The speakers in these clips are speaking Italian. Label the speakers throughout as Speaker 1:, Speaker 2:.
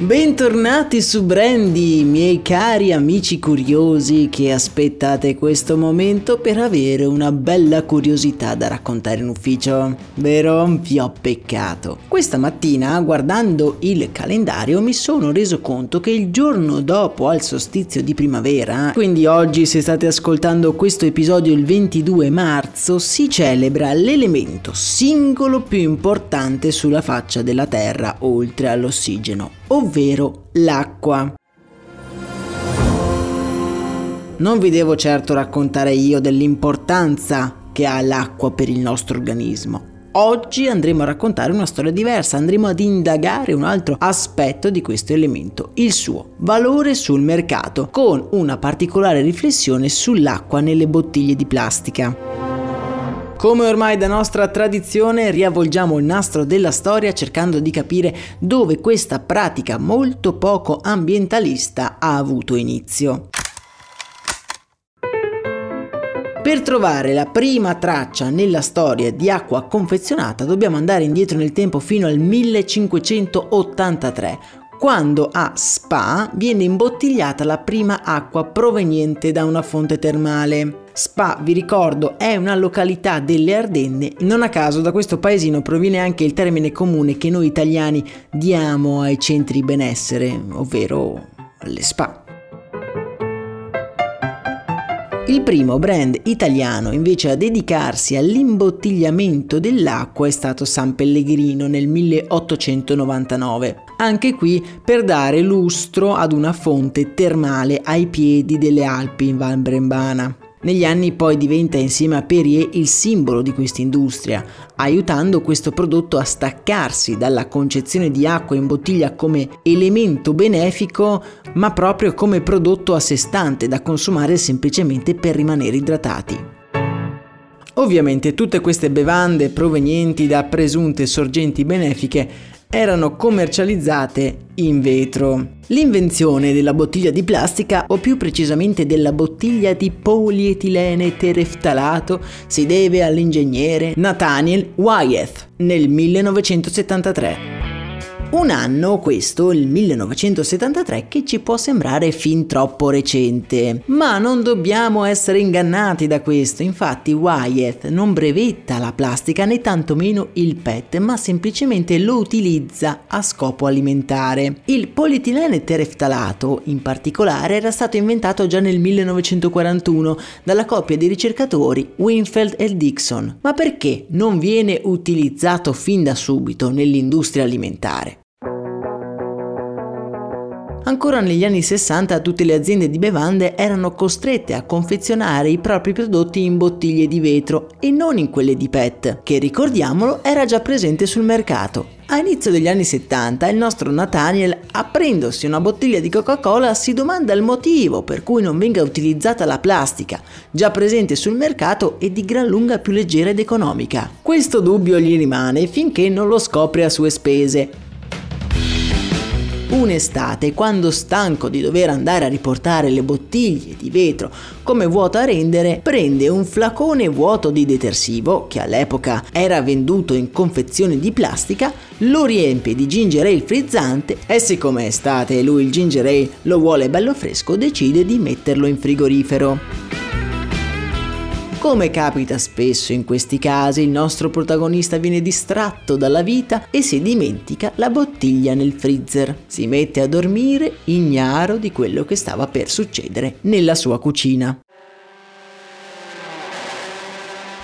Speaker 1: Bentornati su Brandy, miei cari amici curiosi che aspettate questo momento per avere una bella curiosità da raccontare in ufficio. Vero? Vi ho peccato. Questa mattina, guardando il calendario, mi sono reso conto che il giorno dopo al solstizio di primavera, quindi oggi se state ascoltando questo episodio il 22 marzo, si celebra l'elemento singolo più importante sulla faccia della Terra oltre all'ossigeno ovvero l'acqua. Non vi devo certo raccontare io dell'importanza che ha l'acqua per il nostro organismo. Oggi andremo a raccontare una storia diversa, andremo ad indagare un altro aspetto di questo elemento, il suo valore sul mercato, con una particolare riflessione sull'acqua nelle bottiglie di plastica. Come ormai da nostra tradizione, riavvolgiamo il nastro della storia cercando di capire dove questa pratica molto poco ambientalista ha avuto inizio. Per trovare la prima traccia nella storia di acqua confezionata dobbiamo andare indietro nel tempo fino al 1583, quando a Spa viene imbottigliata la prima acqua proveniente da una fonte termale. Spa, vi ricordo, è una località delle Ardenne. Non a caso da questo paesino proviene anche il termine comune che noi italiani diamo ai centri benessere, ovvero le spa. Il primo brand italiano invece a dedicarsi all'imbottigliamento dell'acqua è stato San Pellegrino nel 1899. Anche qui per dare lustro ad una fonte termale ai piedi delle Alpi in Val Brembana. Negli anni poi diventa insieme a Perrier il simbolo di questa industria, aiutando questo prodotto a staccarsi dalla concezione di acqua in bottiglia come elemento benefico, ma proprio come prodotto a sé stante da consumare semplicemente per rimanere idratati. Ovviamente tutte queste bevande provenienti da presunte sorgenti benefiche erano commercializzate in vetro. L'invenzione della bottiglia di plastica, o più precisamente della bottiglia di polietilene tereftalato, si deve all'ingegnere Nathaniel Wyeth nel 1973. Un anno, questo, il 1973, che ci può sembrare fin troppo recente. Ma non dobbiamo essere ingannati da questo, infatti Wyeth non brevetta la plastica né tantomeno il PET, ma semplicemente lo utilizza a scopo alimentare. Il polietilene tereftalato, in particolare, era stato inventato già nel 1941 dalla coppia di ricercatori Winfield e Dixon. Ma perché non viene utilizzato fin da subito nell'industria alimentare? Ancora negli anni 60 tutte le aziende di bevande erano costrette a confezionare i propri prodotti in bottiglie di vetro e non in quelle di PET, che ricordiamolo era già presente sul mercato. A inizio degli anni 70 il nostro Nathaniel, aprendosi una bottiglia di Coca-Cola, si domanda il motivo per cui non venga utilizzata la plastica, già presente sul mercato e di gran lunga più leggera ed economica. Questo dubbio gli rimane finché non lo scopre a sue spese Un'estate, quando stanco di dover andare a riportare le bottiglie di vetro come vuoto a rendere, prende un flacone vuoto di detersivo, che all'epoca era venduto in confezione di plastica, lo riempie di ginger ale frizzante e siccome è estate e lui il ginger ale lo vuole bello fresco, decide di metterlo in frigorifero. Come capita spesso in questi casi, il nostro protagonista viene distratto dalla vita e si dimentica la bottiglia nel freezer. Si mette a dormire ignaro di quello che stava per succedere nella sua cucina.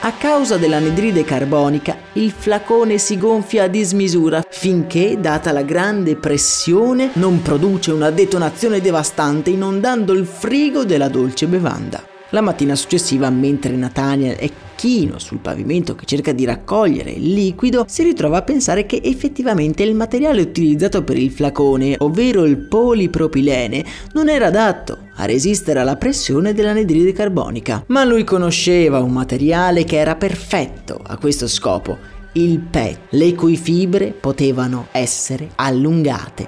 Speaker 1: A causa dell'anidride carbonica, il flacone si gonfia a dismisura finché, data la grande pressione, non produce una detonazione devastante inondando il frigo della dolce bevanda. La mattina successiva, mentre Nathaniel è chino sul pavimento che cerca di raccogliere il liquido, si ritrova a pensare che effettivamente il materiale utilizzato per il flacone, ovvero il polipropilene, non era adatto a resistere alla pressione dell'anidride carbonica. Ma lui conosceva un materiale che era perfetto a questo scopo, il PET, le cui fibre potevano essere allungate.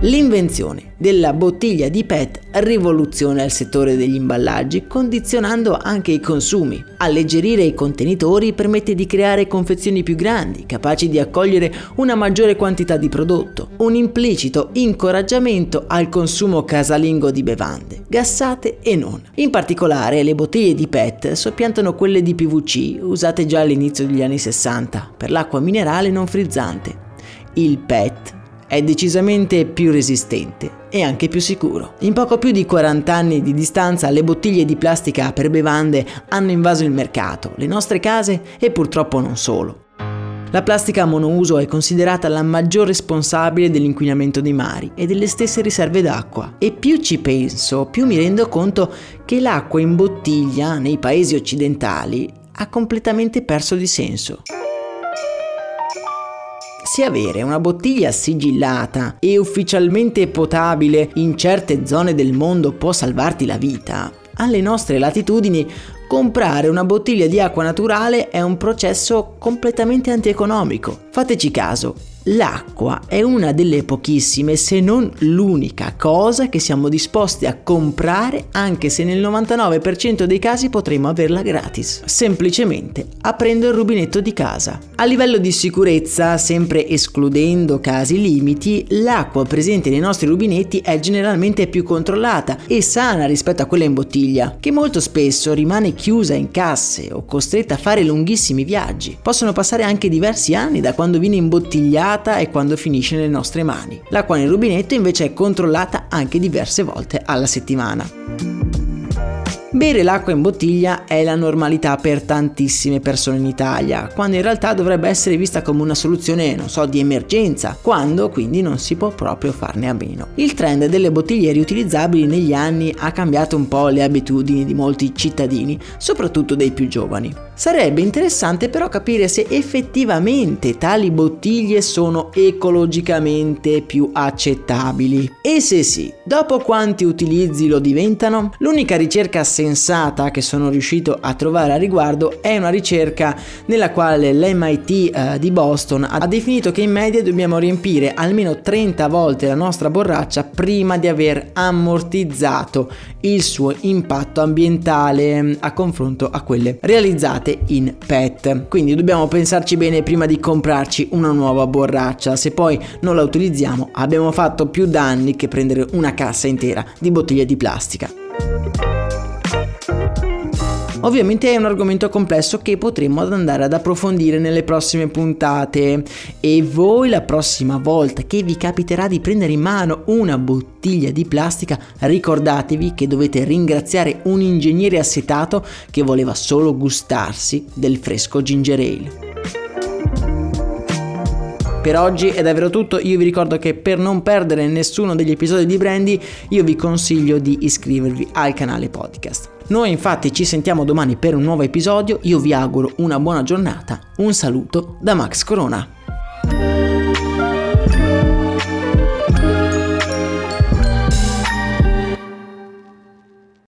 Speaker 1: L'invenzione della bottiglia di PET rivoluziona il settore degli imballaggi, condizionando anche i consumi. Alleggerire i contenitori permette di creare confezioni più grandi, capaci di accogliere una maggiore quantità di prodotto, un implicito incoraggiamento al consumo casalingo di bevande, gassate e non. In particolare le bottiglie di PET soppiantano quelle di PVC, usate già all'inizio degli anni 60, per l'acqua minerale non frizzante. Il PET è decisamente più resistente e anche più sicuro. In poco più di 40 anni di distanza le bottiglie di plastica per bevande hanno invaso il mercato, le nostre case e purtroppo non solo. La plastica monouso è considerata la maggior responsabile dell'inquinamento dei mari e delle stesse riserve d'acqua. E più ci penso, più mi rendo conto che l'acqua in bottiglia nei paesi occidentali ha completamente perso di senso se avere una bottiglia sigillata e ufficialmente potabile in certe zone del mondo può salvarti la vita, alle nostre latitudini comprare una bottiglia di acqua naturale è un processo completamente antieconomico. Fateci caso, L'acqua è una delle pochissime, se non l'unica cosa che siamo disposti a comprare anche se nel 99% dei casi potremo averla gratis, semplicemente aprendo il rubinetto di casa. A livello di sicurezza, sempre escludendo casi limiti, l'acqua presente nei nostri rubinetti è generalmente più controllata e sana rispetto a quella in bottiglia, che molto spesso rimane chiusa in casse o costretta a fare lunghissimi viaggi. Possono passare anche diversi anni da quando viene imbottigliata controllata e quando finisce nelle nostre mani. L'acqua nel rubinetto invece è controllata anche diverse volte alla settimana. Bere l'acqua in bottiglia è la normalità per tantissime persone in Italia, quando in realtà dovrebbe essere vista come una soluzione, non so, di emergenza, quando quindi non si può proprio farne a meno. Il trend delle bottiglie riutilizzabili negli anni ha cambiato un po' le abitudini di molti cittadini, soprattutto dei più giovani. Sarebbe interessante però capire se effettivamente tali bottiglie sono ecologicamente più accettabili. E se sì, dopo quanti utilizzi lo diventano? L'unica ricerca sensata che sono riuscito a trovare a riguardo è una ricerca nella quale l'MIT eh, di Boston ha definito che in media dobbiamo riempire almeno 30 volte la nostra borraccia prima di aver ammortizzato il suo impatto ambientale mm, a confronto a quelle realizzate in PET. Quindi dobbiamo pensarci bene prima di comprarci una nuova borraccia, se poi non la utilizziamo abbiamo fatto più danni che prendere una cassa intera di bottiglie di plastica. Ovviamente è un argomento complesso che potremo andare ad approfondire nelle prossime puntate e voi la prossima volta che vi capiterà di prendere in mano una bottiglia di plastica ricordatevi che dovete ringraziare un ingegnere assetato che voleva solo gustarsi del fresco ginger ale. Per oggi è davvero tutto, io vi ricordo che per non perdere nessuno degli episodi di Brandy io vi consiglio di iscrivervi al canale podcast. Noi infatti ci sentiamo domani per un nuovo episodio, io vi auguro una buona giornata, un saluto da Max Corona.